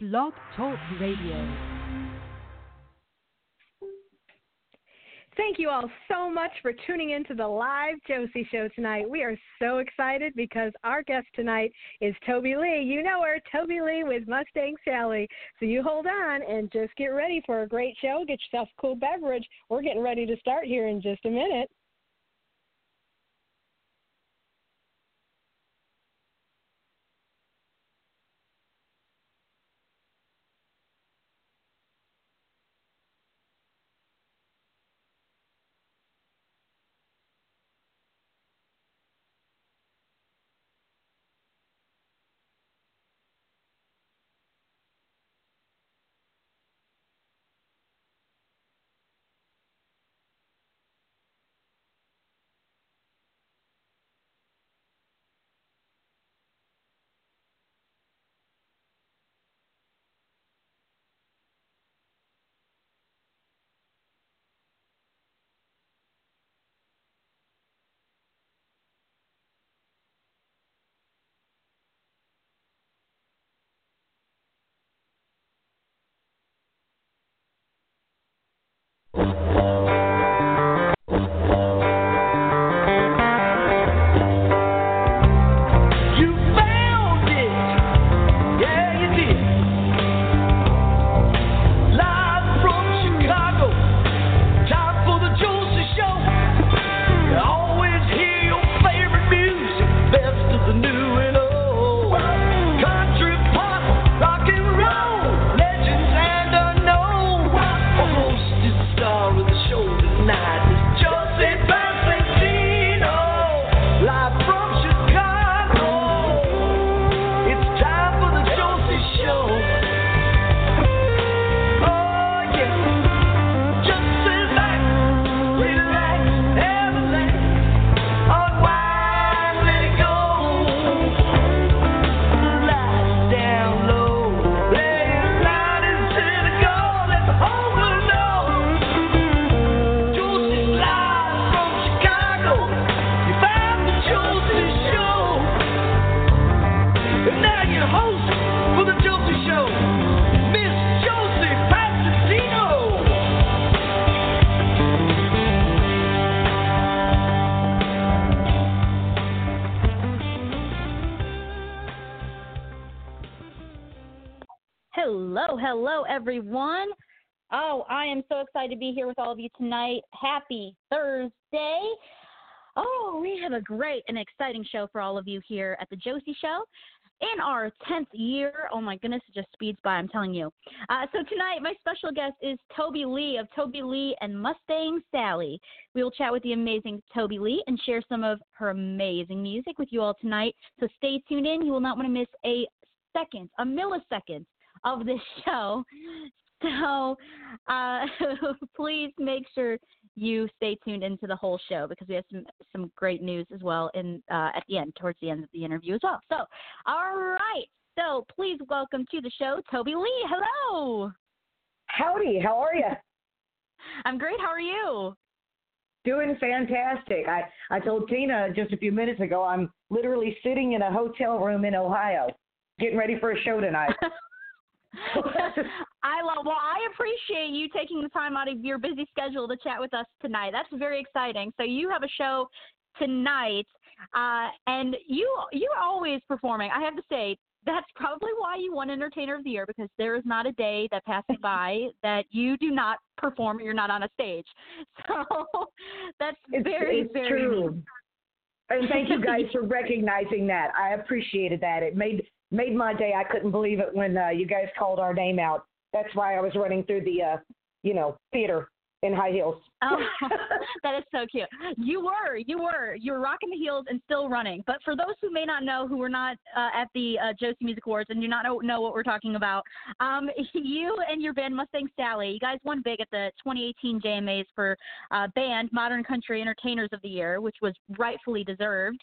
Blog Talk Radio. Thank you all so much for tuning in to the live Josie show tonight. We are so excited because our guest tonight is Tobi Lee. You know her, Tobi Lee with Mustang Sally. So you hold on and just get ready for a great show. Get yourself a cool beverage. We're getting ready to start here in just a minute. Excited to be here with all of you tonight. Happy Thursday. Oh, we have a great and exciting show for all of you here at the Josie Show in our 10th year. Oh my goodness, it just speeds by, I'm telling you. Uh, so tonight, my special guest is Tobi Lee of Tobi Lee and Mustang Sally. We will chat with the amazing Tobi Lee and share some of her amazing music with you all tonight. So stay tuned in. You will not want to miss a second, a millisecond of this show. So uh, please make sure you stay tuned into the whole show because we have some some great news as well in uh, at the end, towards the end of the interview as well. So, all right. So please welcome to the show, Tobi Lee. Hello. Howdy. How are you? I'm great. How are you? Doing fantastic. I I told Tina just a few minutes ago I'm literally sitting in a hotel room in Ohio, getting ready for a show tonight. I love. Well, I appreciate you taking the time out of your busy schedule to chat with us tonight. That's very exciting. So you have a show tonight, uh, and you you're always performing. I have to say that's probably why you won Entertainer of the Year because there is not a day that passes by that you do not perform. You're not on a stage. So that's it's, very it's very true. And thank you guys for recognizing that. I appreciated that. It made made my day. I couldn't believe it when uh, you guys called our name out. That's why I was running through the, uh, you know, theater in high heels. oh, that is so cute. You were, you were, you were rocking the heels and still running. But for those who may not know, who were not uh, at the uh, Josie Music Awards and do not know, know what we're talking about, um, you and your band Mustang Sally, you guys won big at the 2018 JMAs for uh, band Modern Country Entertainers of the Year, which was rightfully deserved.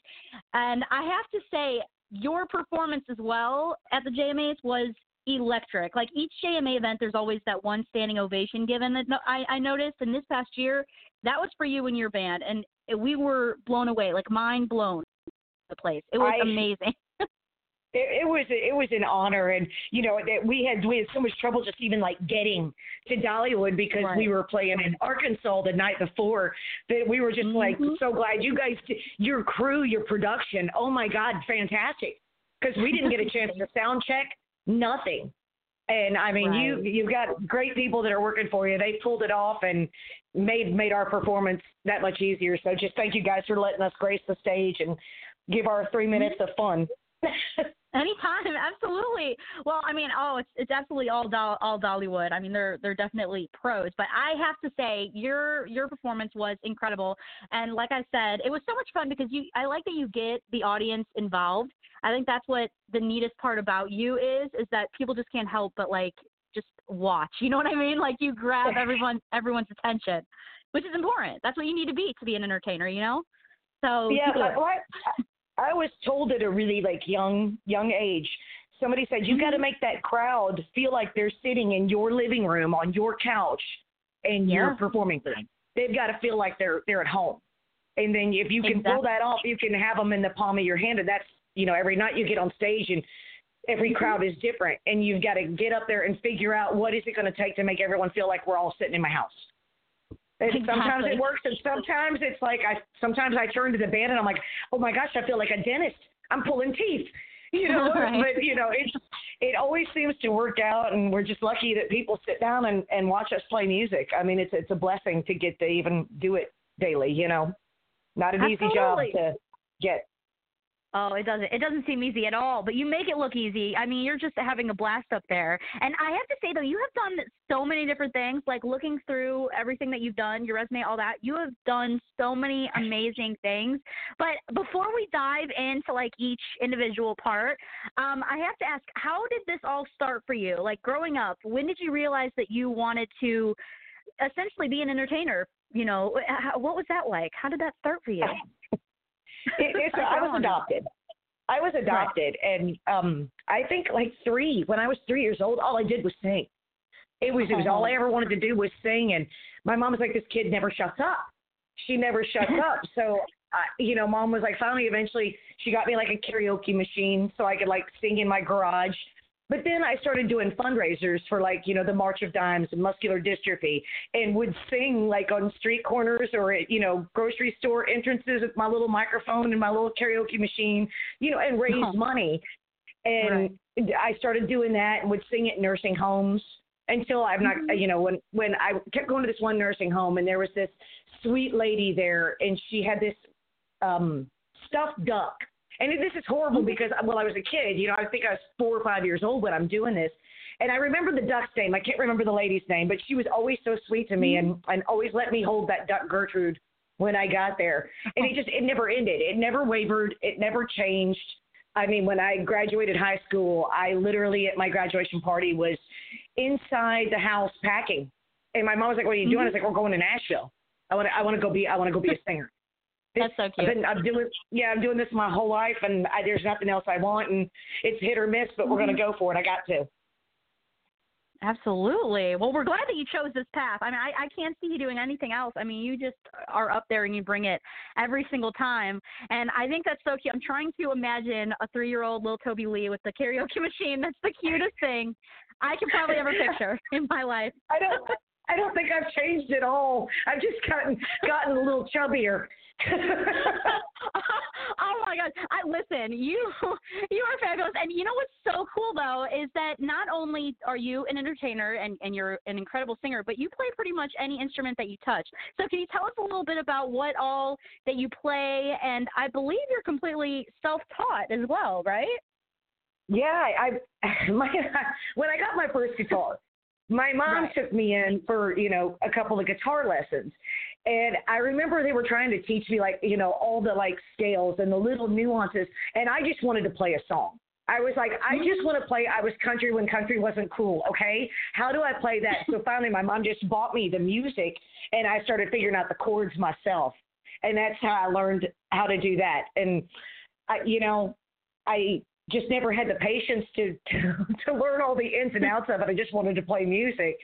And I have to say, your performance as well at the JMAs was electric. Like each JMA event, there's always that one standing ovation given. That I, I noticed, and this past year, that was for you and your band, and we were blown away, like mind blown. The place, it was I, amazing. It, it was it was an honor, and you know that we had we had so much trouble just even like getting to Dollywood because Right. we were playing in Arkansas the night before. That we were just like Mhm. so glad you guys, your crew, your production. Oh my God, fantastic! Because we didn't get a chance to sound check, nothing. And I mean, you Right. you've got great people that are working for you. They pulled it off and made made our performance that much easier. So just thank you guys for letting us grace the stage and give our three minutes of fun. Anytime, absolutely. Well, I mean, oh, it's it's absolutely all Doll, all Dollywood. I mean, they're they're definitely pros. But I have to say, your your performance was incredible. And like I said, it was so much fun because you. I like that you get the audience involved. I think that's what the neatest part about you is, is that people just can't help but like just watch. You know what I mean? Like you grab everyone everyone's attention, which is important. That's what you need to be to be an entertainer. You know. So yeah, you do but it. what I was told at a really like young young age. Somebody said you got to mm-hmm. make that crowd feel like they're sitting in your living room on your couch, and you're performing for them. They've got to feel like they're they're at home. And then if you can pull that off, you can have them in the palm of your hand. And that's you know every night you get on stage and every mm-hmm. crowd is different, and you've got to get up there and figure out what is it going to take to make everyone feel like we're all sitting in my house. And sometimes it works, and sometimes it's like I sometimes I turn to the band and I'm like, oh my gosh, I feel like a dentist. I'm pulling teeth, you know. Right. But you know, it's it always seems to work out, and we're just lucky that people sit down and and watch us play music. I mean, it's it's a blessing to get to even do it daily. You know, not an easy job to get. Oh, it doesn't. It doesn't seem easy at all. But you make it look easy. I mean, you're just having a blast up there. And I have to say though, you have done so many different things. Like looking through everything that you've done, your resume, all that. You have done so many amazing things. But before we dive into like each individual part, um, I have to ask, how did this all start for you? Like growing up, when did you realize that you wanted to essentially be an entertainer? You know, what was that like? How did that start for you? It, it's, I was adopted. I was adopted, and um, I think like three. When I was three years old, all I did was sing. It was it was all I ever wanted to do was sing, and my mom was like, "This kid never shuts up. She never shuts up." So, uh, you know, mom was like, finally, eventually, she got me like a karaoke machine so I could like sing in my garage. But then I started doing fundraisers for like, you know, the March of Dimes and muscular dystrophy and would sing like on street corners or at, you know, grocery store entrances with my little microphone and my little karaoke machine, you know, and raise Oh. money. And I started doing that and would sing at nursing homes until I'm not, you know, when, when I kept going to this one nursing home and there was this sweet lady there and she had this um, stuffed duck. And this is horrible mm-hmm. because, well, I was a kid. You know, I think I was four or five years old when I'm doing this. And I remember the duck's name. I can't remember the lady's name, but she was always so sweet to me mm-hmm. and, and always let me hold that duck Gertrude when I got there. And it just, it never ended. It never wavered. It never changed. I mean, when I graduated high school, I literally at my graduation party was inside the house packing. And my mom was like, "What are you doing?" I was mm-hmm. like, "We're going to Nashville. I want to. I want to go be. I want to go be a singer." That's so I've cute. been, I'm doing, yeah, I'm doing this my whole life, and I, there's nothing else I want, and it's hit or miss, but we're gonna mm-hmm. go for it. I got to. Absolutely. Well, we're glad that you chose this path. I mean, I, I can't see you doing anything else. I mean, you just are up there and you bring it every single time. And I think that's so cute. I'm trying to imagine a three year old little Tobi Lee with the karaoke machine. That's the cutest thing I can probably ever picture in my life. I don't. I don't think I've changed at all. I've just gotten gotten a little chubbier. oh my god! I listen. You you are fabulous, and you know what's so cool though is that not only are you an entertainer and and you're an incredible singer, but you play pretty much any instrument that you touch. So can you tell us a little bit about what all that you play? And I believe you're completely self-taught as well, right? Yeah, I, I my when I got my first guitar, my mom Right. took me in for you know a couple of guitar lessons, and I remember they were trying to teach me like you know all the like scales and the little nuances, and I just wanted to play a song. I was like, I mm-hmm. just want to play. I was country when country wasn't cool. Okay, how do I play that? So finally, my mom just bought me the music, and I started figuring out the chords myself, and that's how I learned how to do that. And I, you know, I just never had the patience to, to to learn all the ins and outs of it. I just wanted to play music,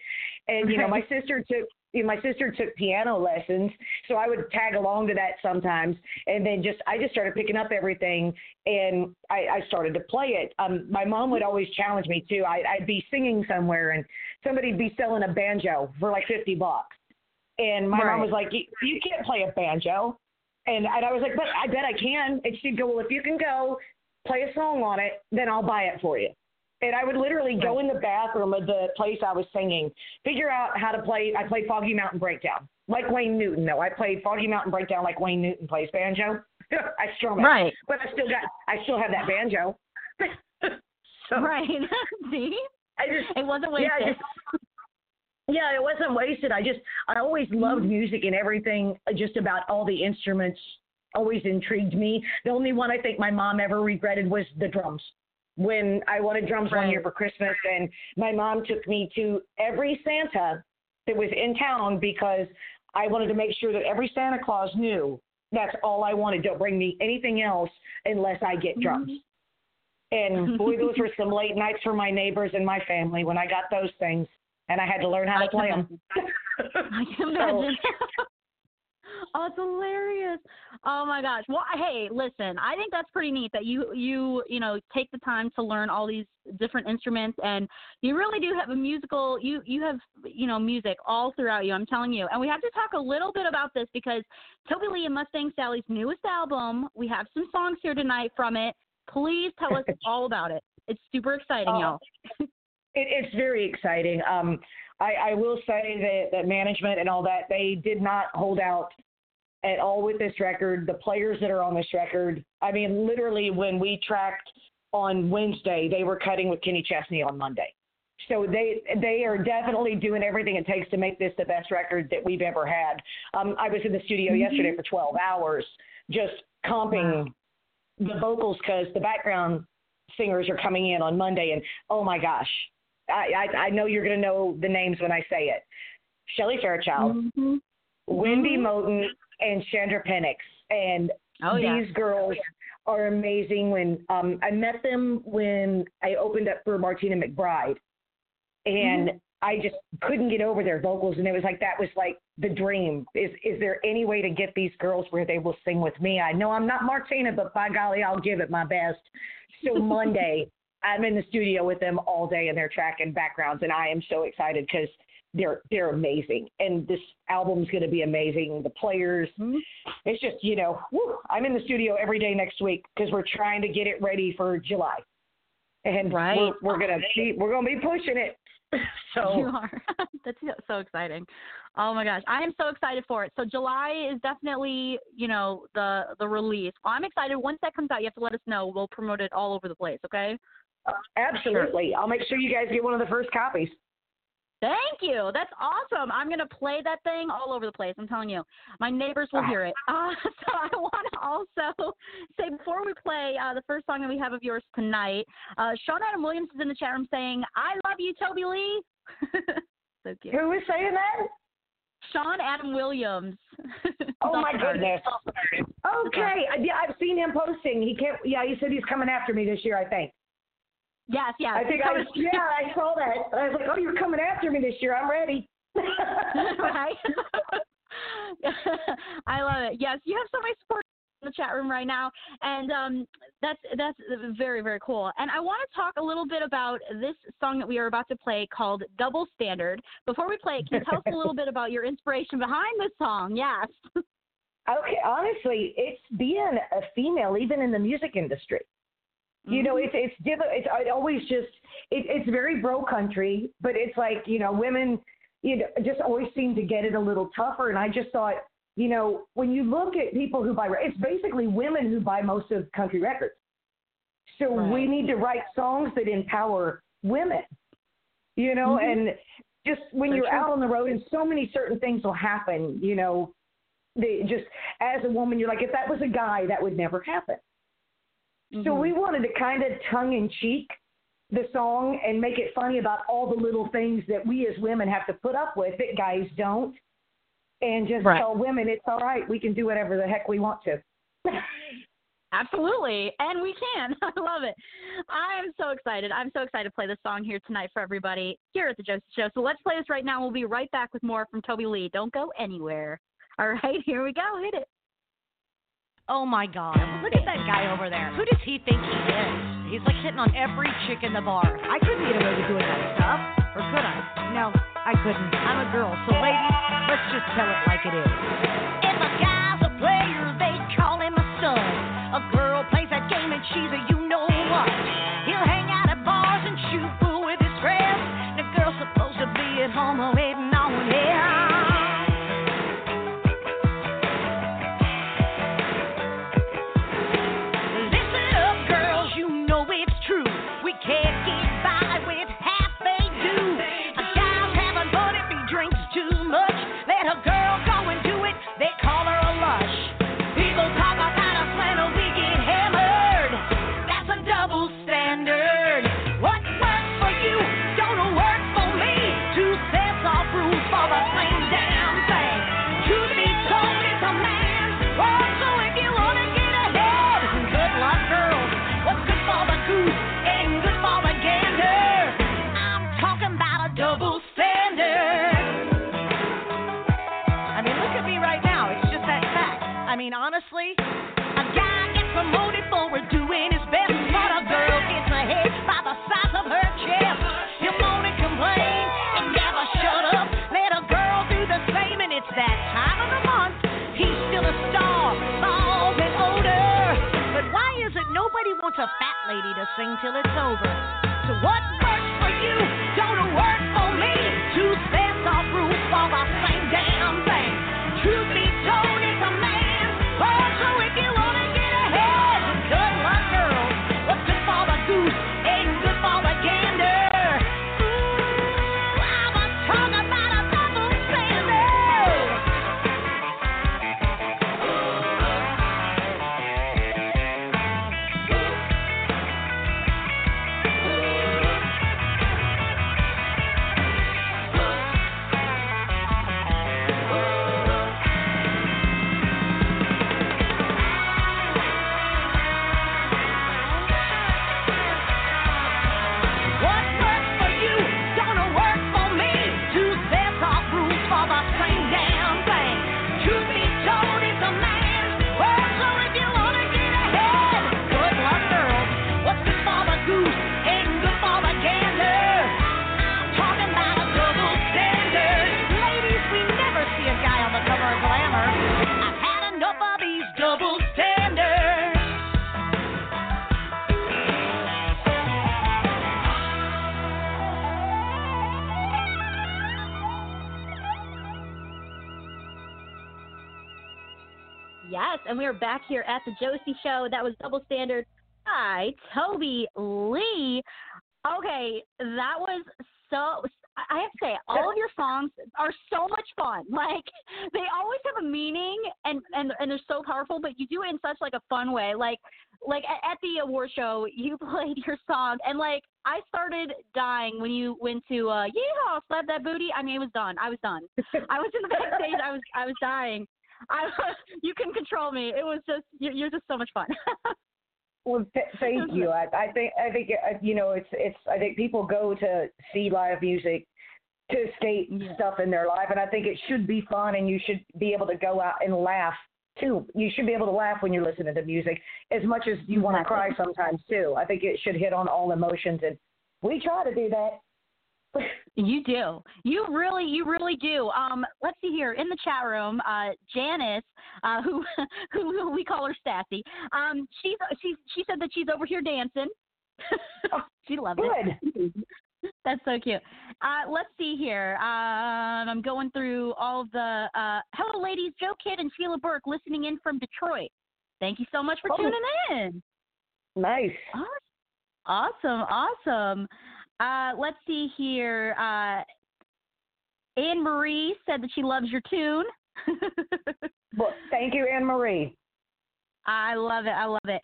and you know, my sister took you know, my sister took piano lessons, so I would tag along to that sometimes, and then just I just started picking up everything, and I, I started to play it. Um, my mom would always challenge me too. I, I'd be singing somewhere, and somebody'd be selling a banjo for like fifty bucks, and my Right. mom was like, "You you can't play a banjo," and, and I was like, "But I bet I can." And she'd go, "Well, if you can go play a song on it, then I'll buy it for you." And I would literally go in the bathroom of the place I was singing, figure out how to play. I played Foggy Mountain Breakdown, like Wayne Newton, though. I played Foggy Mountain Breakdown like Wayne Newton plays banjo. I strum it, Right. but I still got, I still have that banjo. so Right. See? I just, It wasn't yeah, wasted. I just, yeah, it wasn't wasted. I just, I always loved Mm-hmm. music and everything, uh, just about all the instruments always intrigued me. The only one I think my mom ever regretted was the drums. When I wanted drums one Right. year for Christmas, and my mom took me to every Santa that was in town because I wanted to make sure that every Santa Claus knew that's all I wanted. Don't bring me anything else unless I get drums. Mm-hmm. And boy, those were some late nights for my neighbors and my family when I got those things, and I had to learn how I to can play them. I can imagine. oh, it's hilarious. Oh my gosh. Well, hey, listen, I think that's pretty neat that you you you know take the time to learn all these different instruments, and you really do have a musical. You you have you know music all throughout you. I'm telling you, and we have to talk a little bit about this because Tobi Lee and Mustang Sally's newest album. We have some songs here tonight from it. Please tell us all about it. It's super exciting, Oh, y'all. It, it's very exciting. Um, I, I will say that, that management and all that they did not hold out at all with this record. The players that are on this record, I mean, literally when we tracked on Wednesday, they were cutting with Kenny Chesney on Monday. So they they are definitely doing everything it takes to make this the best record that we've ever had. Um, I was in the studio yesterday for 12 hours just comping the vocals because the background singers are coming in on Monday, and oh my gosh, I I, I know you're going to know the names when I say it. Shelley Fairchild, Mm-hmm. Wendy Moten, and Chandra Penix, and Oh yeah. these girls are amazing. When um, I met them when I opened up for Martina McBride, and Mm-hmm. I just couldn't get over their vocals, and it was like that was like the dream. Is is there any way to get these girls where they will sing with me? I know I'm not Martina, but by golly, I'll give it my best. So Monday, I'm in the studio with them all day, and they're tracking backgrounds, and I am so excited because they're they're amazing, and this album's going to be amazing. The players, Mhm. it's just you know, whew, I'm in the studio every day next week because we're trying to get it ready for July, and Right. we're, we're gonna be we're gonna be pushing it. So You are. That's so- exciting. Oh my gosh, I am so excited for it. So July is definitely, you know, the the release. Well, I'm excited. Once that comes out, you have to let us know. We'll promote it all over the place. Okay. absolutely, I'll make sure you guys get one of the first copies. Thank you. That's awesome. I'm gonna play that thing all over the place. I'm telling you, my neighbors will hear it. Uh, so I want to also say before we play uh, the first song that we have of yours tonight, uh, Sean Adam Williams is in the chat room saying, "I love you, Tobi Lee." so cute. Who is saying that? Sean Adam Williams. Oh my also an artist. goodness. Okay, yeah, I've seen him posting. He can't. Yeah, he said he's coming after me this year. I think. Yes, yes. I think I. Was, yeah, I saw that. I was like, oh, you're coming after me this year. I'm ready. right? I love it. Yes, you have so much support in the chat room right now, and um, that's that's very very cool. And I want to talk a little bit about this song that we are about to play called "Double Standard." Before we play it, can you tell us a little bit about your inspiration behind this song? Yes. Okay, honestly, it's being a female, even in the music industry. You know, it's it's diff- it's it always just it, it's very bro country, but it's like you know women, you know, just always seem to get it a little tougher. And I just thought, you know, when you look at people who buy, it's basically women who buy most of country records. So we need to write songs that empower women. You know, Mhm. and just when you're out on the road, and so many certain things will happen. You know, they just as a woman, you're like, if that was a guy, that would never happen. So Mhm. we wanted to kind of tongue in cheek the song and make it funny about all the little things that we as women have to put up with that guys don't. And just Right. tell women it's all right, we can do whatever the heck we want to. Absolutely, and we can. I love it. I'm so excited. I'm so excited to play this song here tonight for everybody here at the Josie Show. So let's play this right now. We'll be right back with more from Tobi Lee. Don't go anywhere. All right, here we go. Hit it. Oh my god. Look at that guy over there. Who does he think he is? He's like hitting on every chick in the bar. I couldn't get away with doing that stuff. Or could I? No, I couldn't. I'm a girl. So ladies, let's just tell it like it is. If a guy's a player, they call him a stud. A girl plays that game and she's a here at the Josie Show. That was Double Standard by Tobi Lee. Okay, that was so. I have to say, all of your songs are so much fun. Like they always have a meaning, and and and they're so powerful. But you do it in such like a fun way. Like like at, the award show, you played your song, and like I started dying when you went to uh, Yeehaw, slap that booty. I mean, it was done. I was done. I was in the backstage. I was I was dying. I you can control me. It was just you're, you're just so much fun. Well, th- thank you. I, I think I think uh, you know it's it's. I think people go to see live music to escape Yeah. stuff in their life, and I think it should be fun, and you should be able to go out and laugh too. You should be able to laugh when you're listening to music, as much as you want to cry sometimes too. I think it should hit on all emotions, and we try to do that. You do. You really, you really do. Um, let's see here in the chat room. Uh, Janice, uh, who, who, who we call her Sassy. Um, she's she's she said that she's over here dancing. she loved it. That's so cute. Uh, let's see here. Um, I'm going through all the. Uh, hello, ladies. Joe Kidd and Sheila Burke listening in from Detroit. Thank you so much for Oh. tuning in. Nice. Awesome. Awesome, awesome. Uh, let's see here. Uh, Anne Marie said that she loves your tune. Well, thank you, Anne Marie. I love it. I love it.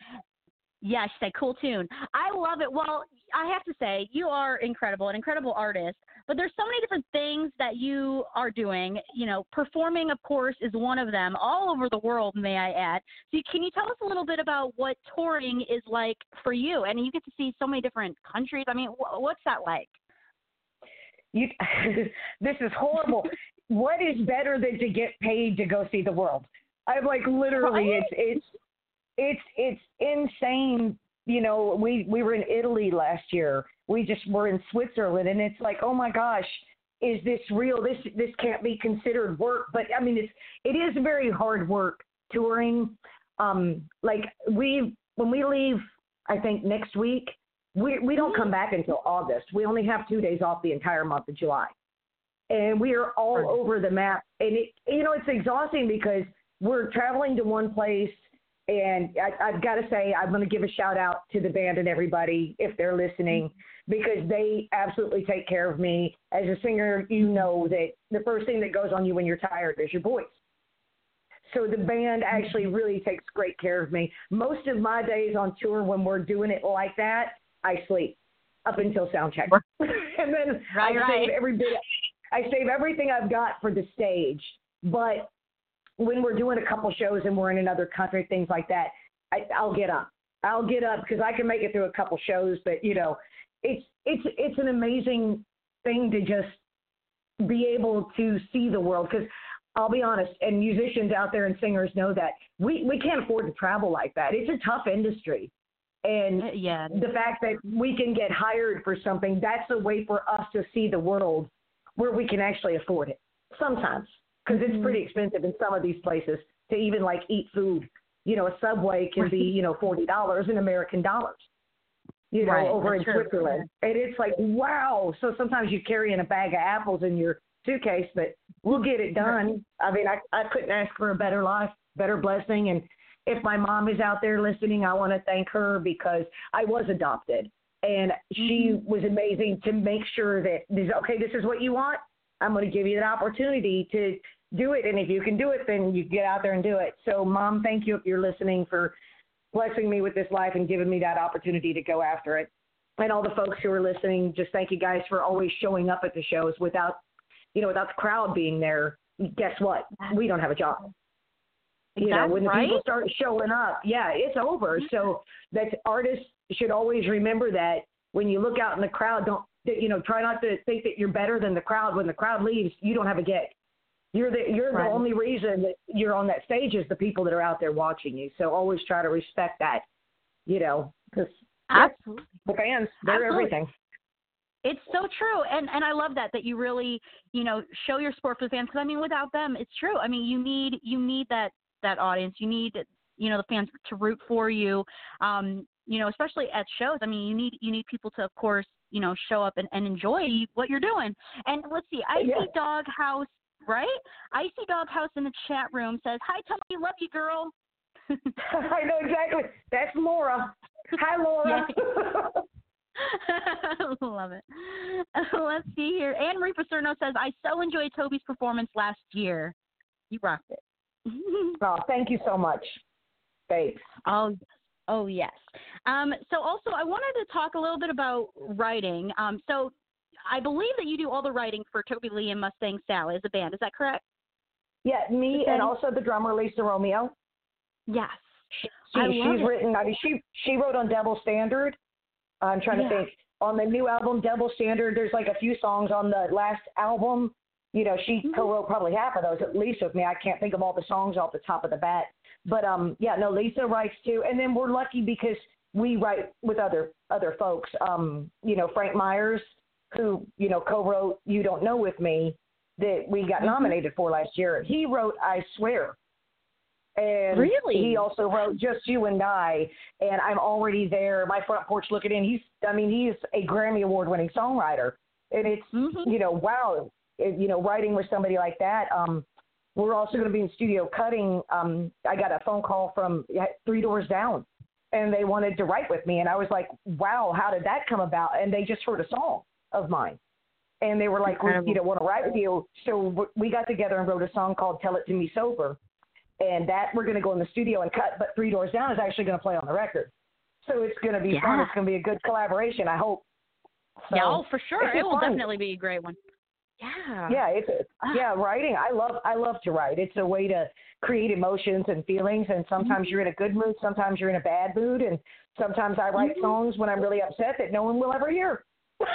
Yeah, she said cool tune. I love it. Well, I have to say, you are incredible, an incredible artist. But there's so many different things that you are doing. You know, performing, of course, is one of them, all over the world, may I add. So, can you tell us a little bit about what touring is like for you? And you get to see so many different countries. I mean, what's that like? You, this is horrible. what is better than to get paid to go see the world? I'm like literally, it's it's it's it's insane. You know, we we were in Italy last year. We just were in Switzerland, and it's like, oh my gosh, is this real? This this can't be considered work. But I mean, it's it is very hard work touring. Um, like we when we leave, I think next week we we don't come back until August. We only have two days off the entire month of July, and we are all over the map. And it you know it's exhausting because we're traveling to one place and I, have got to say, I'm going to give a shout out to the band and everybody if they're listening because they absolutely take care of me. As a singer, you know that the first thing that goes on you when you're tired is your voice. So the band actually really takes great care of me. Most of my days on tour, when we're doing it like that, I sleep up until sound check, and then right, I right. save every bit. I save everything I've got for the stage. But when we're doing a couple shows and we're in another country, things like that, I, I'll get up. I'll get up because I can make it through a couple shows. But you know, it's it's it's an amazing thing to just be able to see the world because I'll be honest, and musicians out there and singers know that we we can't afford to travel like that. It's a tough industry. And uh, yeah. the fact that we can get hired for something, that's a way for us to see the world where we can actually afford it. Sometimes because it's pretty mm-hmm. expensive in some of these places to even like eat food. You know, a subway can be you know forty dollars in American dollars. You know, right, over in true. Switzerland, and it's like wow. So sometimes you carry in a bag of apples in your suitcase, but we'll get it done. I mean, I I couldn't ask for a better life, better blessing, and if my mom is out there listening, I want to thank her because I was adopted and she mm-hmm. was amazing to make sure that this okay, this is what you want. I'm going to give you the opportunity to do it. And if you can do it, then you get out there and do it. So, mom, thank you if you're listening for blessing me with this life and giving me that opportunity to go after it. And all the folks who are listening, just thank you guys for always showing up at the shows without, you know, without the crowd being there. Guess what? We don't have a job. You know, when the right. people start showing up, yeah, it's over. Mm-hmm. So that artists should always remember that when you look out in the crowd, don't you know, try not to think that you're better than the crowd. When the crowd leaves, you don't have a gig. You're the you're right. the only reason that you're on that stage is the people that are out there watching you. So always try to respect that, you know, because absolutely the fans they're absolutely. everything. It's so true, and and I love that that you really you know show your sport for the fans because I mean without them it's true. I mean you need you need that that audience. You need you know the fans to root for you. Um, you know especially at shows. I mean you need you need people to of course you know show up and, and enjoy what you're doing. And let's see, I yeah. see Dog House, right? I see Dog House in the chat room says, "Hi, Tony, love you, girl." I know exactly. That's Laura. Hi, Laura. Love it. Let's see here. Anne Marie Pacerno says, I so enjoyed Tobi's performance last year. You rocked it. oh, thank you so much. Thanks. Oh, Oh, yes. Um, so, also, I wanted to talk a little bit about writing. Um, so, I believe that you do all the writing for Tobi Lee and Mustang Sally as a band. Is that correct? Yeah, me and also the drummer Lisa Romeo. Yes. She, she she's it. written. I mean, she she wrote on Double Standard. I'm trying yeah. to think on the new album Double Standard. There's like a few songs on the last album. You know, she mm-hmm. co-wrote probably half of those at least with me. I can't think of all the songs off the top of the bat. But um, yeah, no, Lisa writes too, and then we're lucky because we write with other other folks. Um, you know, Frank Myers, who you know co-wrote "You Don't Know" with me, that we got mm-hmm. nominated for last year. He wrote "I Swear," and really, he also wrote "Just You and I." And I'm already there, my front porch looking in. He's, I mean, he's a Grammy award-winning songwriter, and it's mm-hmm. you know, wow, it, you know, writing with somebody like that. Um, we're also going to be in studio cutting. Um, I got a phone call from Three Doors Down, and they wanted to write with me, and I was like, "Wow, how did that come about?" And they just heard a song of mine, and they were like, we, "You know, want to write with you?" So we got together and wrote a song called "Tell It to Me Sober," and that we're going to go in the studio and cut. But Three Doors Down is actually going to play on the record, so it's going to be yeah. fun. It's going to be a good collaboration. I hope. So, yeah, oh, for sure. It will fun. definitely be a great one. Yeah. Yeah, it's Ah. yeah, writing. I love I love to write. It's a way to create emotions and feelings and sometimes you're in a good mood, sometimes you're in a bad mood and sometimes I write Mhm. songs when I'm really upset that no one will ever hear.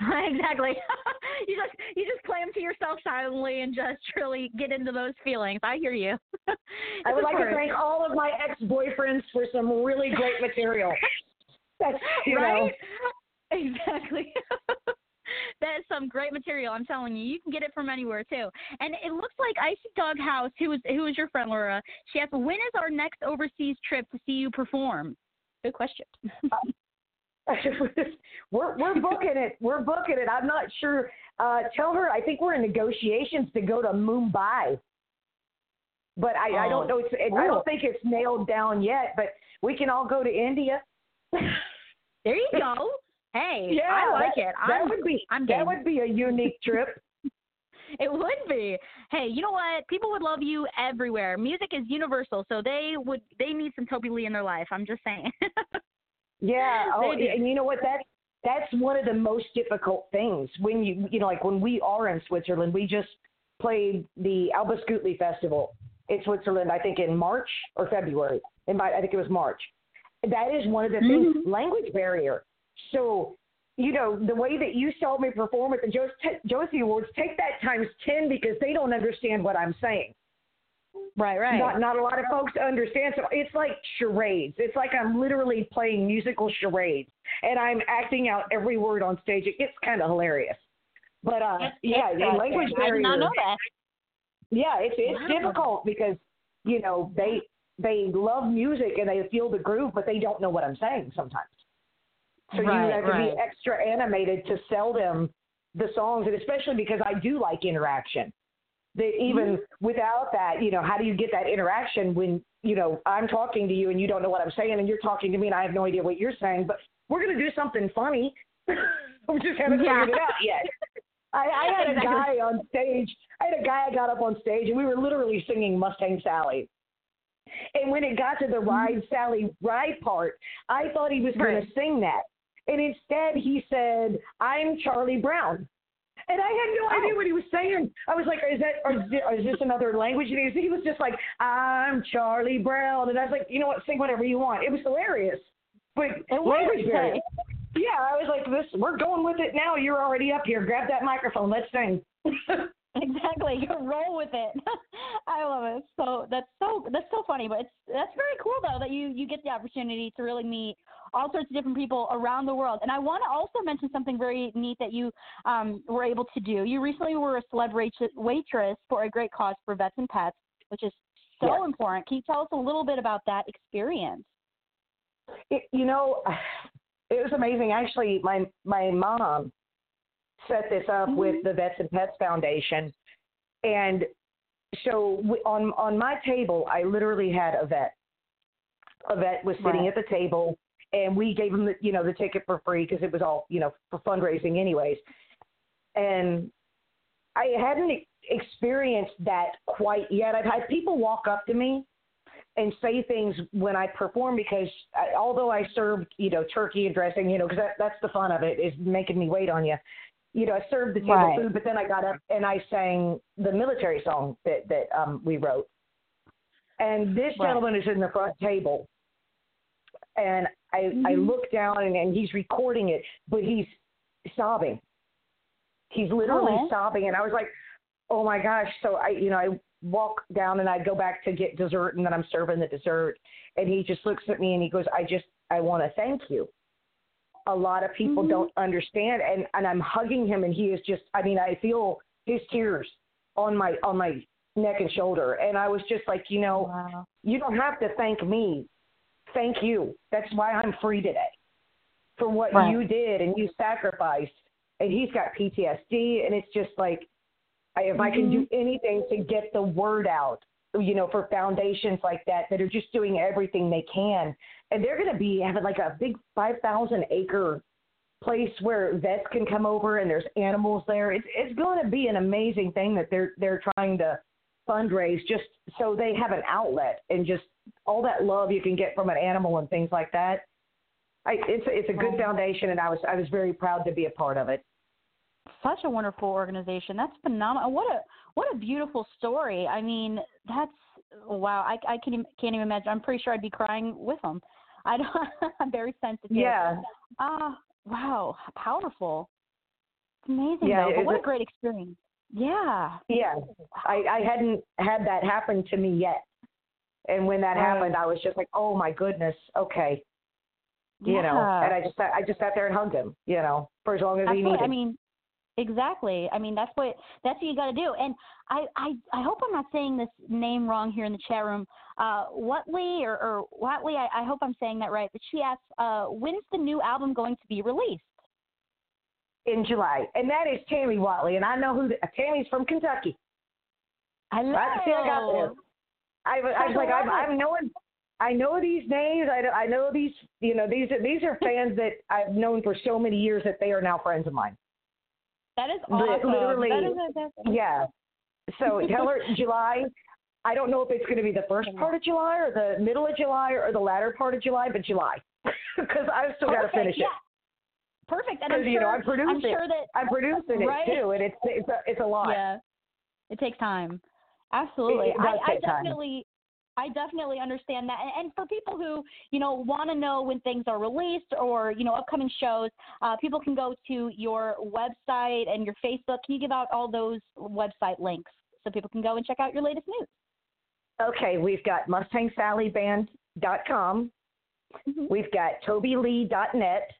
exactly. you just you just them to yourself silently and just really get into those feelings. I hear you. I would like to thank all of my ex-boyfriends for some really great material. That's you know right? Exactly. that is some great material. I'm telling you, you can get it from anywhere too. And it looks like Icy Doghouse, who was who was your friend Laura. She asked, "When is our next overseas trip to see you perform?" Good question. Uh, we're we're booking it. We're booking it. I'm not sure. Uh, tell her I think we're in negotiations to go to Mumbai, but I, I Oh, don't know. It's, it, I don't think it's nailed down yet. But we can all go to India. there you go. Hey, yeah, I like that, it. That I'm, would be I'm that game. would be a unique trip. It would be. Hey, you know what? People would love you everywhere. Music is universal, so they would they need some Tobi Lee in their life. I'm just saying. Yeah. Oh, and you know what? That's that's one of the most difficult things when you you know like when we are in Switzerland. We just played the Alba Scutli Festival in Switzerland. I think in March or February. In my, I think it was March. That is one of the things. Mhm. Language barrier. So. You know the way that you saw me perform at the Jos- Josie Awards. Take that times ten because they don't understand what I'm saying. Right, right. Not not a lot of folks understand. So it's like charades. It's like I'm literally playing musical charades, and I'm acting out every word on stage. It gets kind of hilarious. But uh, yeah, the language I did not know that. Yeah, it's it's Wow. difficult because you know they they love music and they feel the groove, but they don't know what I'm saying sometimes. So Right, you have to right. be extra animated to sell them the songs, and especially because I do like interaction. That even Mm-hmm. without that, you know, how do you get that interaction when you know I'm talking to you and you don't know what I'm saying, and you're talking to me and I have no idea what you're saying, but we're gonna do something funny. we just haven't Yeah. figured it out yet. I, I had a guy on stage. I had a guy I got up on stage, and we were literally singing Mustang Sally. And when it got to the ride Sally ride part, I thought he was going Right. to sing that, and instead he said, "I'm Charlie Brown." And I had no oh. idea what he was saying. I was like, "Is that? Or is, this, or is this another language?" And he was, just like, "I'm Charlie Brown," and I was like, "You know what? Sing whatever you want." It was hilarious, but It was, Yeah, I was like, "This, we're going with it now. You're already up here. Grab that microphone. Let's sing." Exactly. You roll with it. I love it. So that's so that's so funny, but it's that's very cool though that you you get the opportunity to really meet all sorts of different people around the world. And I want to also mention something very neat that you um, were able to do. You recently were a celeb waitress for a great cause for vets and pets, which is so Yes. important. Can you tell us a little bit about that experience? it, you know, it was amazing. Actually, my my mom set this up Mhm. with the Vets and Pets Foundation, and so we, on on my table, I literally had a vet. A vet was sitting Right. at the table, and we gave him the you know the ticket for free because it was all you know for fundraising anyways. And I hadn't experienced that quite yet. I've had people walk up to me and say things when I perform because I, although I served, you know, turkey and dressing, you know, because that, that's the fun of it is making me wait on you. You know, I served the table Right. food, but then I got up and I sang the military song that that um, we wrote. And this Right. gentleman is in the front table, and I I Mhm. look down and, and he's recording it, but he's sobbing. He's literally Aw. sobbing, and I was like, oh my gosh. So I, you know, I walk down and I go back to get dessert, and then I'm serving the dessert, and he just looks at me and he goes, I just I want to thank you. A lot of people Mhm. don't understand, and and I'm hugging him, and he is just, I mean, I feel his tears on my on my neck and shoulder, and I was just like, you know, Wow. you don't have to thank me. Thank you. That's why I'm free today. For what Right. you did and you sacrificed. And he's got PTSD and it's just like I, if I can do mm-hmm. anything to get the word out, you know, for foundations like that that are just doing everything they can. And they're gonna be having like a big five thousand acre place where vets can come over and there's animals there. It's it's going to be an amazing thing that they're they're trying to fundraise just so they have an outlet and just all that love you can get from an animal and things like that. I, it's it's a good foundation, and I was I was very proud to be a part of it. Such a wonderful organization. That's phenomenal. What a what a beautiful story. I mean, that's wow. I I can can't even imagine. I'm pretty sure I'd be crying with them. I don't. I'm very sensitive. Yeah. Ah, uh, wow, powerful. It's amazing Yeah, though. But what a great experience. Yeah. Yeah, I, I hadn't had that happen to me yet, and when that Right. happened, I was just like, oh my goodness, okay, you know. And I just sat, I just sat there and hugged him, you know, for as long as he needed. I mean, exactly. I mean, that's what that's what you got to do. And I, I I hope I'm not saying this name wrong here in the chat room. Uh, Watley or, or Watley, I, I hope I'm saying that right. But she asks, uh, when's the new album going to be released? in July, and that is Tammy Watley, and I know who the, Tammy's from Kentucky. Hello. Right? See, I got there. I, was- I was like, I'm, I'm knowing, I know these names. I, I know these, you know, these these are fans that I've known for so many years that they are now friends of mine. That is awesome. literally, that is Yeah. So tell her July. I don't know if it's going to be the first part of July or the middle of July or the latter part of July, but July, because I've still got to finish yeah. it. Perfect. And I'm sure, you know I'm producing I'm sure that I'm producing Right. it too, and it's it's a, it's a lot. Yeah. It takes time. Absolutely. I, I time. definitely I definitely understand that. And, and for people who, you know, want to know when things are released or, you know, upcoming shows, uh, people can go to your website and your Facebook. Can you give out all those website links so people can go and check out your latest news? Okay, we've got MustangSallyBand.com. Mhm. We've got TobiLee.net.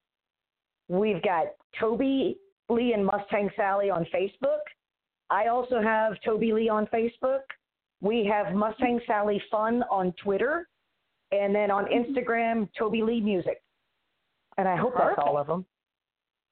We've got Tobi Lee and Mustang Sally on Facebook. I also have Tobi Lee on Facebook. We have Mustang Sally Fun on Twitter. And then on mm-hmm. Instagram, Tobi Lee Music. And I hope that's all of them.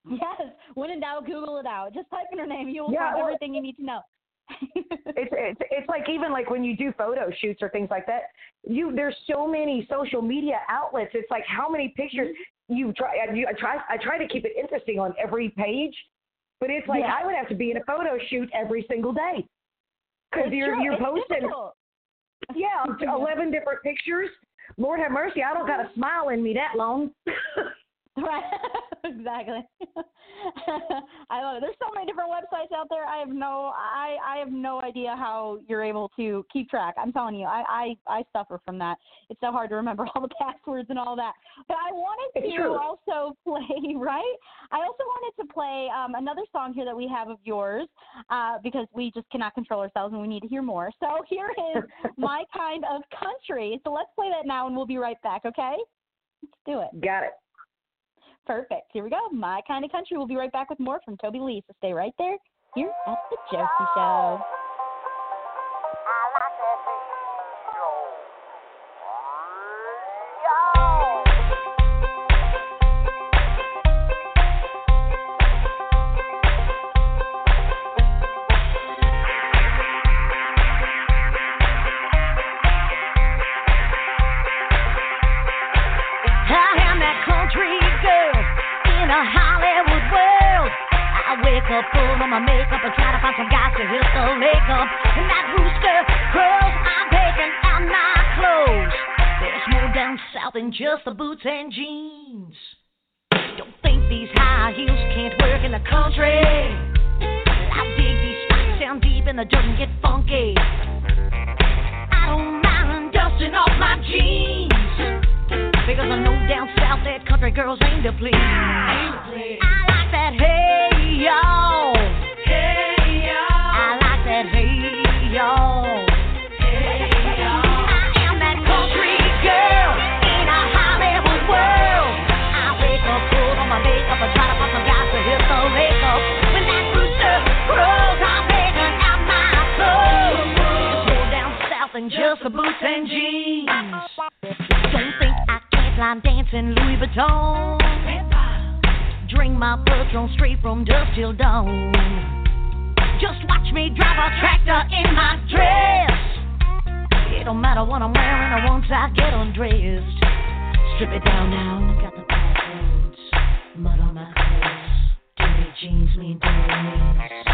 Yes. When in doubt, Google it out. Just type in her name. You will Yeah, find well- everything you need to know. it's it's it's like even like when you do photo shoots or things like that you there's so many social media outlets it's like how many pictures mm-hmm. you try you, I try I try to keep it interesting on every page but it's like Yeah. I would have to be in a photo shoot every single day because you're true. you're It's posting difficult. yeah eleven different pictures Lord have mercy I don't got a smile in me that long Right. exactly. I love it. There's so many different websites out there. I have no I I have no idea how you're able to keep track. I'm telling you, I I, I suffer from that. It's so hard to remember all the passwords and all that. But I wanted to also play, right? I also wanted to play um, another song here that we have of yours uh, because we just cannot control ourselves and we need to hear more. So here is My Kind of Country. So let's play that now and we'll be right back, okay? Let's do it. got it Perfect. Here we go. My kind of country. We'll be right back with more from Tobi Lee. So stay right there here at the Josie Show. Just the boots and jeans. Don't think these high heels can't work in the country. I dig these spots down deep in the dirt and get funky. I don't mind dusting off my jeans. Because I know down south that country girls aim to please. I like that the boots and jeans. Don't think I can't line dance in Louis Vuitton. Drink my Patron straight from dusk till dawn. Just watch me drive a tractor in my dress. It don't matter what I'm wearing once I get undressed. Strip it down now, got the passwords. Mud on my clothes. Dirty jeans mean dirty knees.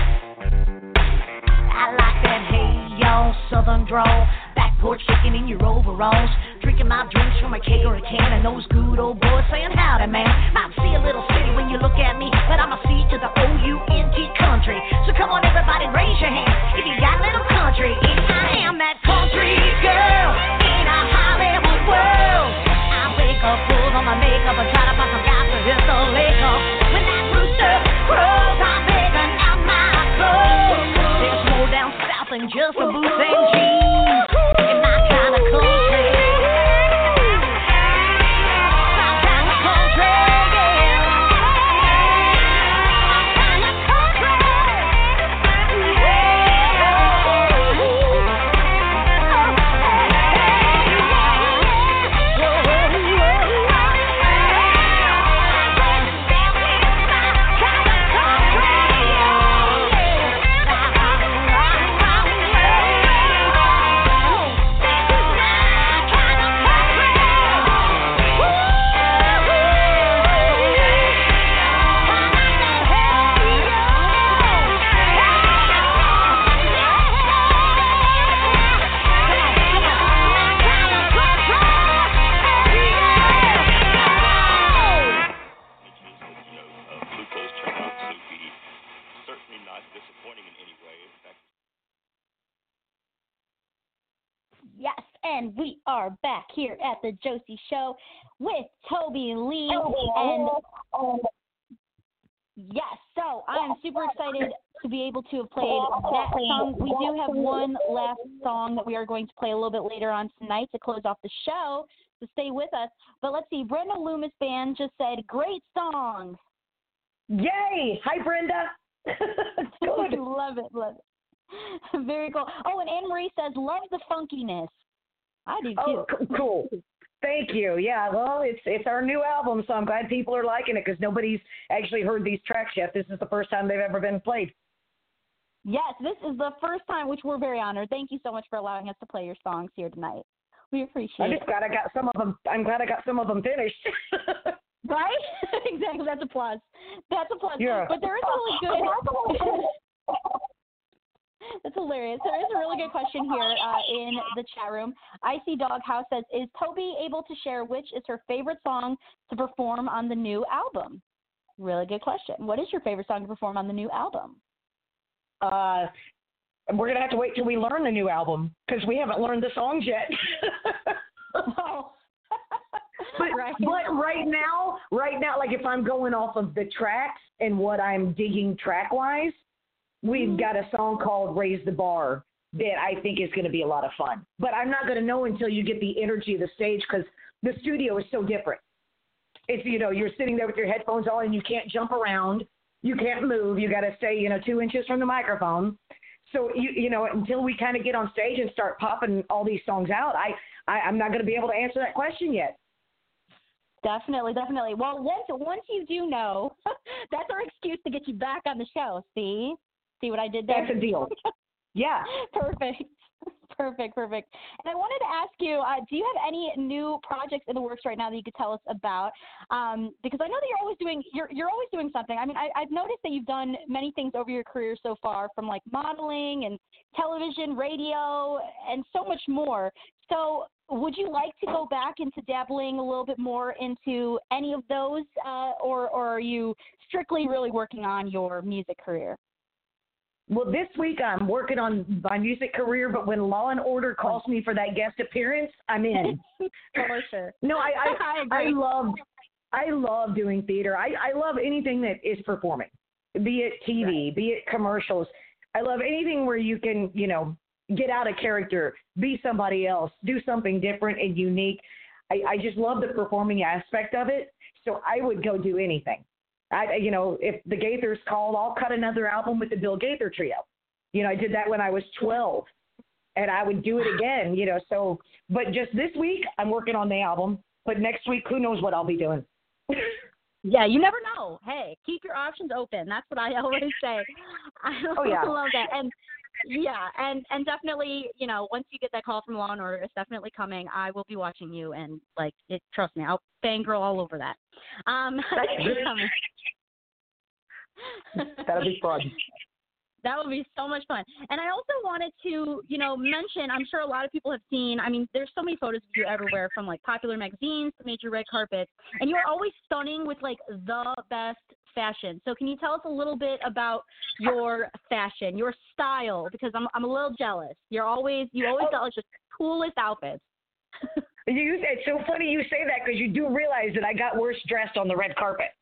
I like that hey y'all southern drawl. Porch kicking in your overalls. Drinking my drinks from a keg or a can, and those good old boys saying howdy, man. Might see a little city when you look at me, but I'm a C to the O U N T country. So come on, everybody, raise your hand if you got a little country. And I am that country girl in a Hollywood world. I wake up, pull on my makeup, and try to find some guys to hit the lake up. When that rooster crows, I'm begging out my clothes. There's more down south than just a boots and jeans. And we are back here at the Josie Show with Tobi Lee. And yes, so I am super excited to be able to have played that song. We do have one last song that we are going to play a little bit later on tonight to close off the show. So stay with us. But let's see, Brenda Loomis Band just said, great song. Yay! Hi, Brenda. Good. love it, love it. Very cool. Oh, and Anne Marie says, love the funkiness. I do oh, too. Oh, cool. Thank you. Yeah, well, it's it's our new album, so I'm glad people are liking it because nobody's actually heard these tracks yet. This is the first time they've ever been played. Yes, this is the first time, which we're very honored. Thank you so much for allowing us to play your songs here tonight. We I'm appreciate it. I just glad I got some of them. I'm glad I got some of them finished. Right? exactly. That's a plus. That's a plus. Yeah. But there is a really good. That's hilarious. There is a really good question here uh, in the chat room. Icy Doghouse says, "Is Tobi able to share which is her favorite song to perform on the new album?" Really good question. What is your favorite song to perform on the new album? uh, we're gonna have to wait till we learn the new album because we haven't learned the songs yet. Oh. But right. but right now, right now, like if I'm going off of the tracks and what I'm digging track wise, we've mm-hmm. got a song called "Raise the Bar" that I think is going to be a lot of fun. But I'm not going to know until you get the energy of the stage because the studio is so different. It's you know you're sitting there with your headphones on and you can't jump around, you can't move, you got to stay you know two inches from the microphone. So you you know until we kind of get on stage and start popping all these songs out, I, I I'm not going to be able to answer that question yet. Definitely, definitely. Well, once once you do know, that's our excuse to get you back on the show. See, see what I did there? That's a deal. Yeah. perfect, perfect, perfect. And I wanted to ask you, uh, do you have any new projects in the works right now that you could tell us about? Um, because I know that you're always doing you're you're always doing something. I mean, I, I've noticed that you've done many things over your career so far, from like modeling and television, radio, and so much more. So, would you like to go back into dabbling a little bit more into any of those, uh, or or are you strictly really working on your music career? Well, this week I'm working on my music career, but when Law and Order calls me for that guest appearance, I'm in. For sure. No, I I I, I, love I love doing theater. I I love anything that is performing, be it TV, be it commercials. I love anything where you can you know get out of character, be somebody else, do something different and unique. I, I just love the performing aspect of it. So I would go do anything. I, you know, if the Gaithers called, I'll cut another album with the Bill Gaither Trio. You know, I did that when I was 12, and I would do it again. You know, so but just this week I'm working on the album, but next week who knows what I'll be doing. Yeah, you never know. Hey, keep your options open. That's what I always say. I Oh, yeah. love that. And yeah, and and definitely, you know, once you get that call from Law and Order, it's definitely coming. I will be watching you, and like, it. Trust me, I'll fangirl all over that. Um. That'll be fun. That would be so much fun. And I also wanted to, you know, mention, I'm sure a lot of people have seen, I mean, there's so many photos of you everywhere from like popular magazines to major red carpets, and you're always stunning with like the best fashion. So can you tell us a little bit about your fashion, your style? Because I'm I'm a little jealous. You're always you always oh. got like the coolest outfits. You, it's so funny you say that because you do realize that I got worse dressed on the red carpet.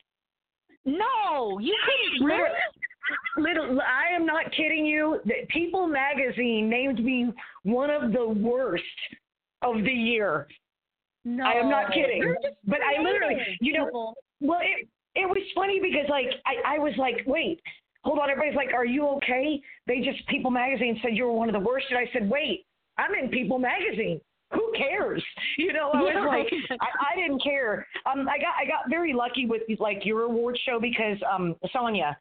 No, you couldn't. Literally, little, I am not kidding you. People magazine named me one of the worst of the year. No, I am not kidding. But I literally, you know, people. well, it it was funny because like I I was like, wait, hold on, everybody's like, are you okay? They just People magazine said you were one of the worst, and I said, wait, I'm in People magazine. Who cares? You know, I was Yeah. like, I, I didn't care. Um, I got I got very lucky with like your award show because um Sonia,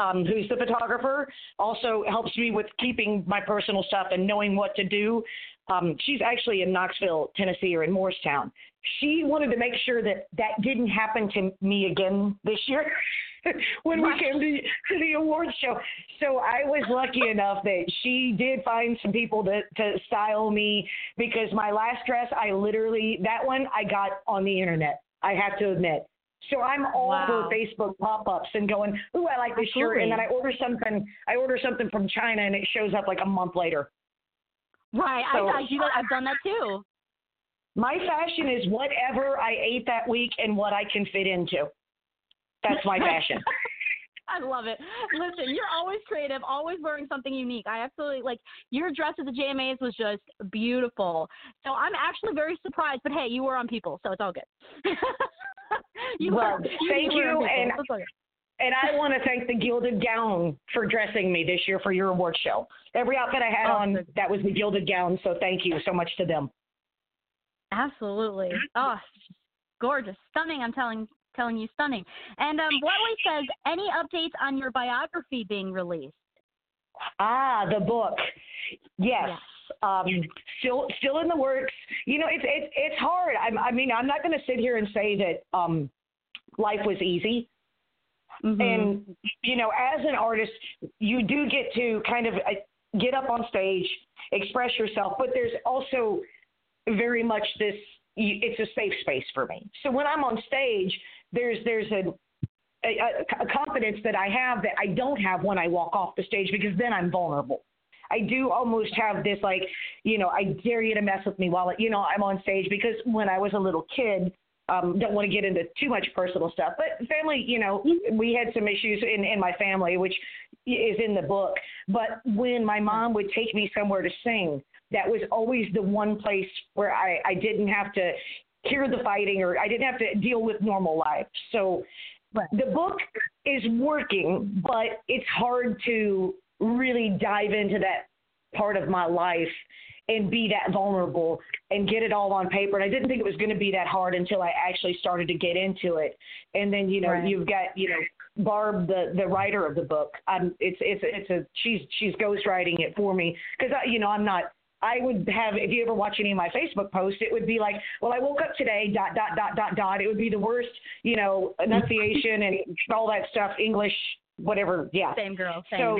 um, who's the photographer, also helps me with keeping my personal stuff and knowing what to do. Um, she's actually in Knoxville, Tennessee, or in Morristown. She wanted to make sure that that didn't happen to me again this year when we came to, to the awards show. So I was lucky enough that she did find some people to, to style me because my last dress, I literally, that one I got on the internet, I have to admit. So I'm all Wow. over Facebook pop-ups and going, "Ooh, I like this shirt," and then I order something. I order something from China, and it shows up like a month later. Right, So- I, I do that. I've done that too. My fashion is whatever I ate that week and what I can fit into. That's my fashion. I love it. Listen, you're always creative, always wearing something unique. I absolutely like your dress at the JMAs was just beautiful. So I'm actually very surprised. But hey, you were on People, so it's all good. you Well, thank you, and- so it's all good. And I want to thank the Gilded Gown for dressing me this year for your award show. Every outfit I had Oh, on, that was the Gilded Gown. So thank you so much to them. Absolutely. Oh, gorgeous, stunning. I'm telling telling you, stunning. And um, Whatley says, any updates on your biography being released? Ah, the book. Yes. Yes. Um, still, still in the works. You know, it's it's it's hard. I, I mean, I'm not going to sit here and say that um, life was easy. Mhm. And you know, as an artist, you do get to kind of uh, get up on stage, express yourself, but there's also very much this it's a safe space for me. So when I'm on stage, there's there's a a, a confidence that I have that I don't have when I walk off the stage because then I'm vulnerable. I do almost have this like, you know, I dare you to mess with me while you know I'm on stage because when I was a little kid, um, don't want to get into too much personal stuff, but family, you know, we had some issues in in my family, which is in the book. But when my mom would take me somewhere to sing, that was always the one place where I I didn't have to hear the fighting or I didn't have to deal with normal life. So the book is working, but it's hard to really dive into that part of my life and be that vulnerable and get it all on paper. And I didn't think it was going to be that hard until I actually started to get into it. And then, you know, Right. you've got, you know, Barb, the the writer of the book. Um, it's it's it's a she's she's ghostwriting it for me because you know I'm not. I would have if you ever watch any of my Facebook posts, it would be like, well, I woke up today, dot dot dot dot dot. It would be the worst, you know, enunciation and all that stuff, English, whatever. Yeah. Same girl. Same. So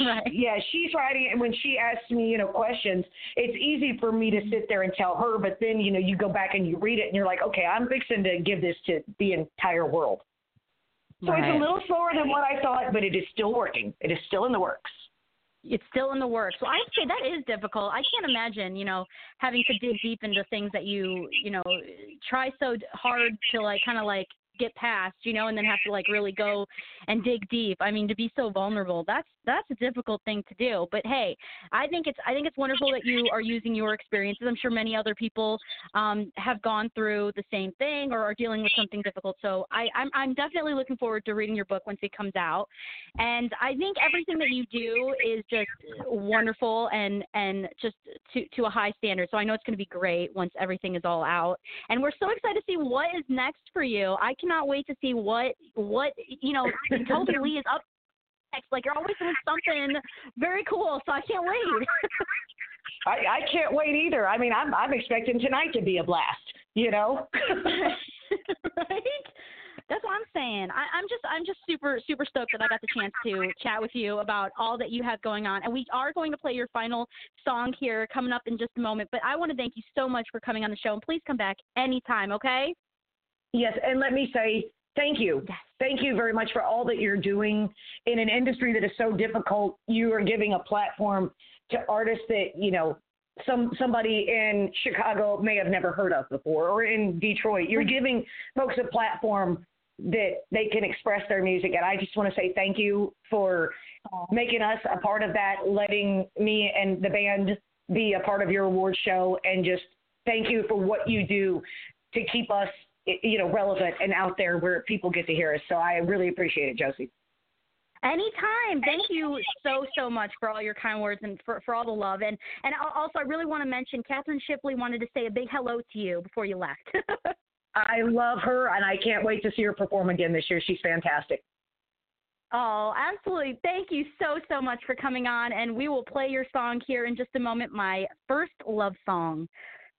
right. yeah, she's writing, and when she asks me, you know, questions, it's easy for me to sit there and tell her. But then, you know, you go back and you read it, and you're like, okay, I'm fixing to give this to the entire world. So it's a little slower than what I thought, but it is still working. It is still in the works. it's still in the works. So I'd say that is difficult. I can't imagine, you know, having to dig deep into things that you, you know, try so hard to like kind of like get past, you know, and then have to like really go and dig deep. I mean, to be so vulnerable, that's that's a difficult thing to do. But hey, I think it's I think it's wonderful that you are using your experiences. I'm sure many other people um, have gone through the same thing or are dealing with something difficult. So I, I'm I'm definitely looking forward to reading your book once it comes out. And I think everything that you do is just wonderful and and just to to a high standard. So I know it's going to be great once everything is all out. And we're so excited to see what is next for you. I cannot wait to see what what you know Tobi Lee is up next. Like you're always doing something very cool. So I can't wait. I, I can't wait either. I mean, I'm I'm expecting tonight to be a blast. You know. right? That's what I'm saying. I, I'm just I'm just super super stoked that I got the chance to chat with you about all that you have going on, and we are going to play your final song here coming up in just a moment. But I want to thank you so much for coming on the show, and please come back anytime. Okay? Yes, and let me say thank you. Thank you very much for all that you're doing in an industry that is so difficult. You are giving a platform to artists that you know some somebody in Chicago may have never heard of before, or in Detroit. You're mm-hmm. giving folks a platform that they can express their music. And I just want to say thank you for making us a part of that, letting me and the band be a part of your award show, and just thank you for what you do to keep us, you know, relevant and out there where people get to hear us. So I really appreciate it, Josie. Anytime. Thank you so so much for all your kind words and for, for all the love. And and also I really want to mention Catherine Shipley wanted to say a big hello to you before you left. I love her, and I can't wait to see her perform again this year. She's fantastic. Oh, absolutely. Thank you so, so much for coming on. And we will play your song here in just a moment, my first love song.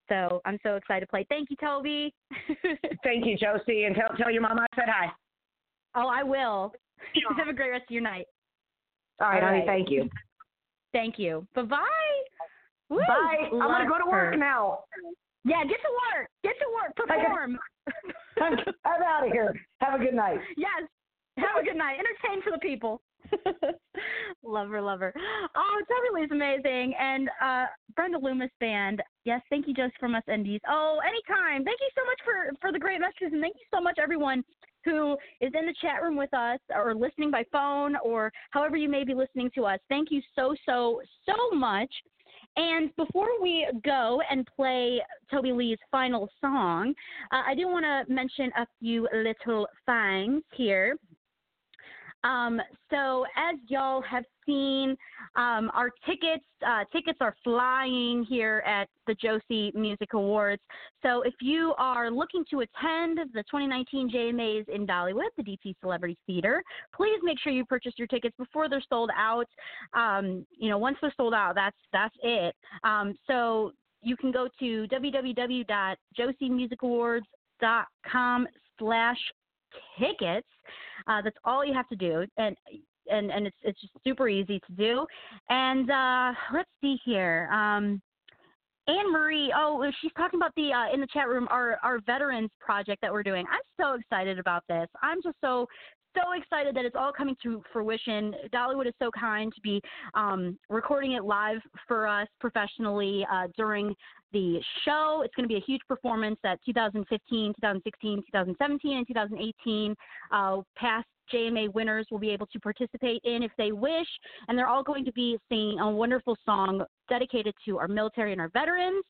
So I'm so excited to play. Thank you, Tobi. Thank you, Josie. And tell, tell your mama I said hi. Oh, I will. Have a great rest of your night. All right, All honey. Thank you. Thank you. Bye bye. Bye. I'm going to go to work now. Yeah, get to work. Get to work. Perform. I'm, I'm out of here. Have a good night. yes. Have a good night. Entertain for the people. love her, love her. Oh, Tobi Lee's amazing. And uh Brenda Loomis Band. Yes, thank you just from us Indies. Oh, anytime. Thank you so much for for the great messages and thank you so much everyone who is in the chat room with us or listening by phone or however you may be listening to us. Thank you so, so, so much. And before we go and play Tobi Lee's final song, uh, I do want to mention a few little things here. Um, so as y'all have seen, um, our tickets uh, tickets are flying here at the Josie Music Awards. So if you are looking to attend the 2019 JMAs in Dollywood, the DP Celebrity Theater, please make sure you purchase your tickets before they're sold out. Um, you know, once they're sold out, that's that's it. Um, so you can go to www.josiemusicawards.com slash tickets. Uh, that's all you have to do, and and and it's it's just super easy to do. And uh, let's see here. Um, Anne Marie, oh, she's talking about the uh, in the chat room our our veterans project that we're doing. I'm so excited about this. I'm just so so excited that it's all coming to fruition. Dollywood is so kind to be um, recording it live for us professionally uh, during the show. It's going to be a huge performance that 2015, 2016, 2017, and 2018 uh, past JMA winners will be able to participate in if they wish. And they're all going to be singing a wonderful song dedicated to our military and our veterans.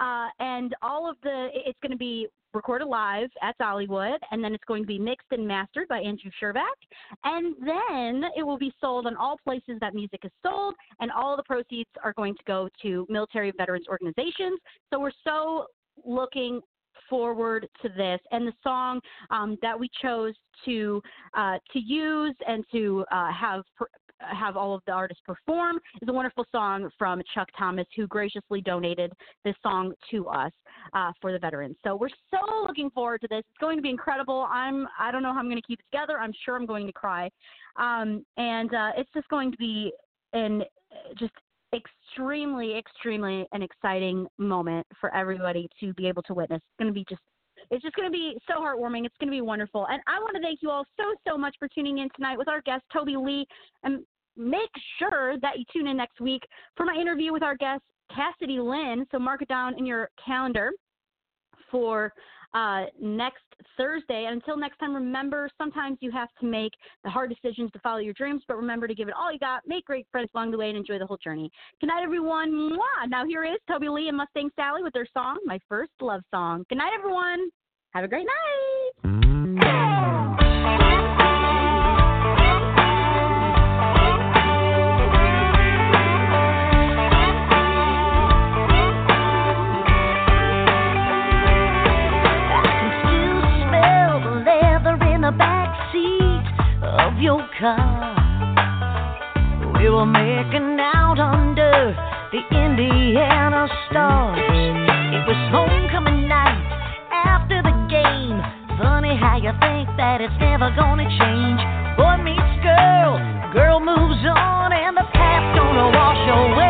Uh, and all of the, it's going to be recorded live at Dollywood, and then it's going to be mixed and mastered by Andrew Sherback. And then it will be sold on all places that music is sold, and all the proceeds are going to go to military veterans organizations. So we're so looking forward to this and the song um, that we chose to uh, to use and to uh, have have all of the artists perform is a wonderful song from Chuck Thomas, who graciously donated this song to us uh, for the veterans. So we're so looking forward to this. It's going to be incredible. I'm I don't know how I'm going to keep it together. I'm sure I'm going to cry, um, and uh, it's just going to be an just extremely, extremely an exciting moment for everybody to be able to witness. It's going to be just it's just going to be so heartwarming. It's going to be wonderful. And I want to thank you all so, so much for tuning in tonight with our guest, Tobi Lee. And make sure that you tune in next week for my interview with our guest, Cassidy Lynn. So mark it down in your calendar for uh, next Thursday. And until next time, remember sometimes you have to make the hard decisions to follow your dreams, but remember to give it all you got, make great friends along the way, and enjoy the whole journey. Good night, everyone. Mwah! Now, here is Tobi Lee and Mustang Sally with their song, My First Love Song. Good night, everyone. Have a great night. car. We were making out under the Indiana stars. It was homecoming night after the game. Funny how you think that it's never gonna change. Boy meets girl, girl moves on, and the past gonna wash away.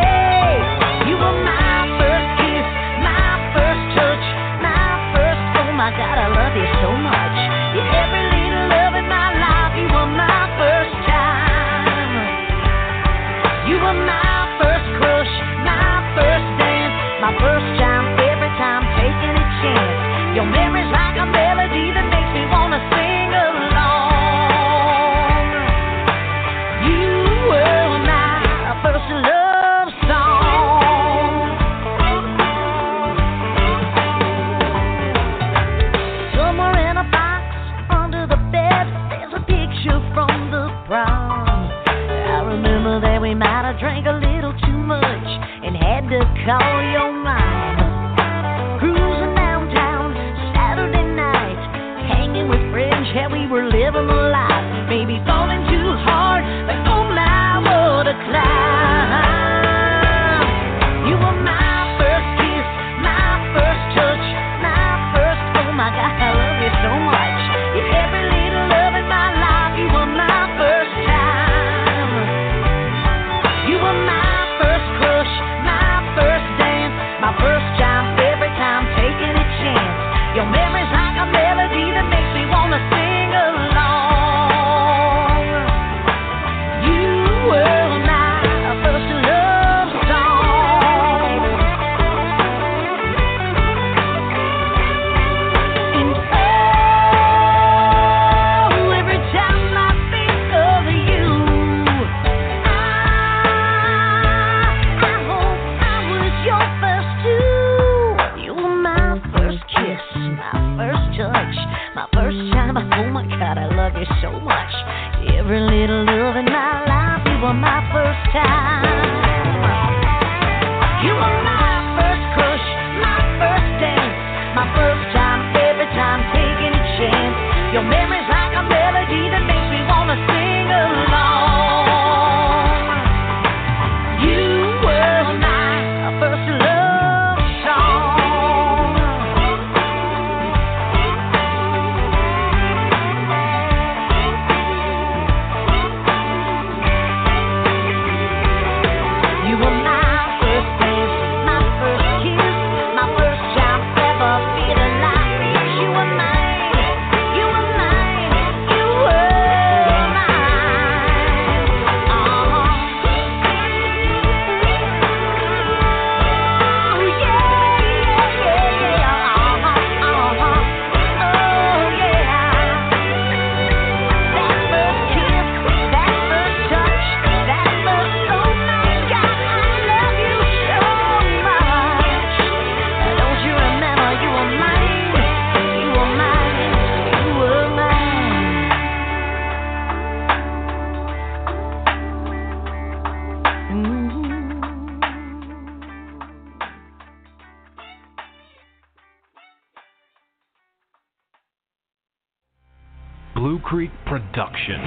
Production.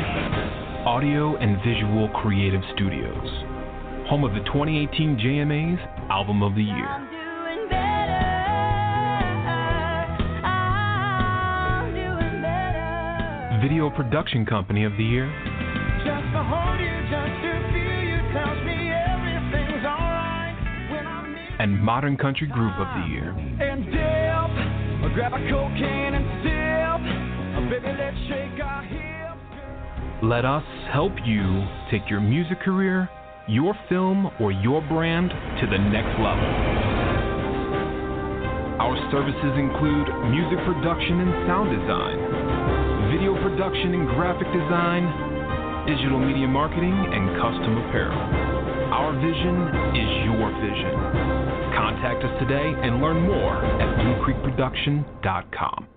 Audio and Visual Creative Studios. Home of the 2018 JMA's Album of the Year. Video Production Company of the Year. You, you, and Modern Country Group of the Year. Let us help you take your music career, your film, or your brand to the next level. Our services include music production and sound design, video production and graphic design, digital media marketing, and custom apparel. Our vision is your vision. Contact us today and learn more at bluecreekproduction.com.